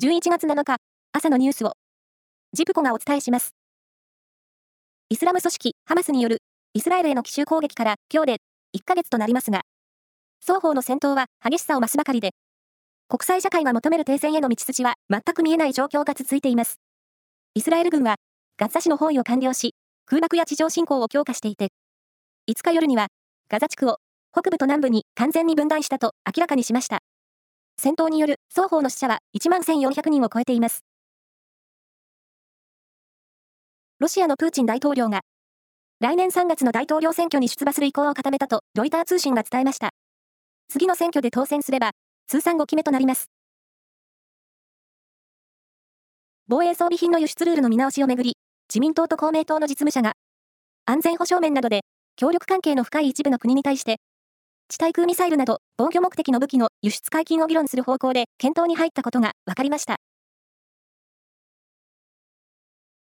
11月7日、朝のニュースを、ジプコがお伝えします。イスラム組織ハマスによるイスラエルへの奇襲攻撃から今日で1ヶ月となりますが、双方の戦闘は激しさを増すばかりで、国際社会が求める停戦への道筋は全く見えない状況が続いています。イスラエル軍はガザ市の包囲を完了し、空爆や地上侵攻を強化していて、5日夜にはガザ地区を北部と南部に完全に分断したと明らかにしました。戦闘による双方の死者は1万1400人を超えています。ロシアのプーチン大統領が、来年3月の大統領選挙に出馬する意向を固めたとロイター通信が伝えました。次の選挙で当選すれば、通算5期目となります。防衛装備品の輸出ルールの見直しをめぐり、自民党と公明党の実務者が、安全保障面などで協力関係の深い一部の国に対して、地対空ミサイルなど防御目的の武器の輸出解禁を議論する方向で検討に入ったことが分かりました。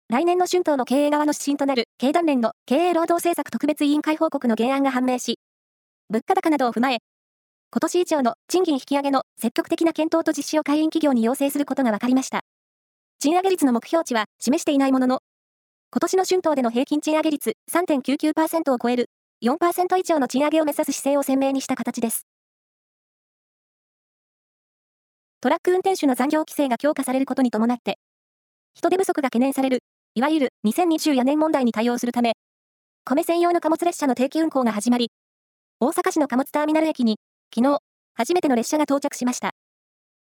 来年の春闘の経営側の指針となる経団連の経営労働政策特別委員会報告の原案が判明し、物価高などを踏まえ、今年以上の賃金引き上げの積極的な検討と実施を会員企業に要請することが分かりました。賃上げ率の目標値は示していないものの、今年の春闘での平均賃上げ率3.99%を超える4%以上の賃上げを目指す姿勢を鮮明にした形です。トラック運転手の残業規制が強化されることに伴って、人手不足が懸念される、いわゆる2024年問題に対応するため、米専用の貨物列車の定期運行が始まり、大阪市の貨物ターミナル駅に、昨日、初めての列車が到着しました。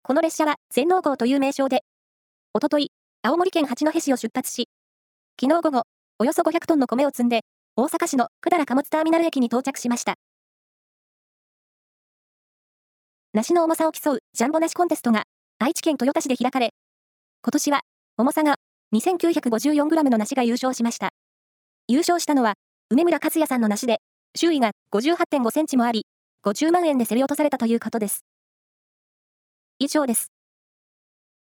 この列車は全農号という名称で、おととい、青森県八戸市を出発し、昨日午後、およそ500トンの米を積んで、大阪市の百済貨物ターミナル駅に到着しました。梨の重さを競うジャンボ梨コンテストが愛知県豊田市で開かれ、今年は重さが 2954g の梨が優勝しました。優勝したのは梅村克也さんの梨で、周囲が58.5センチもあり、50万円で競り落とされたということです。以上です。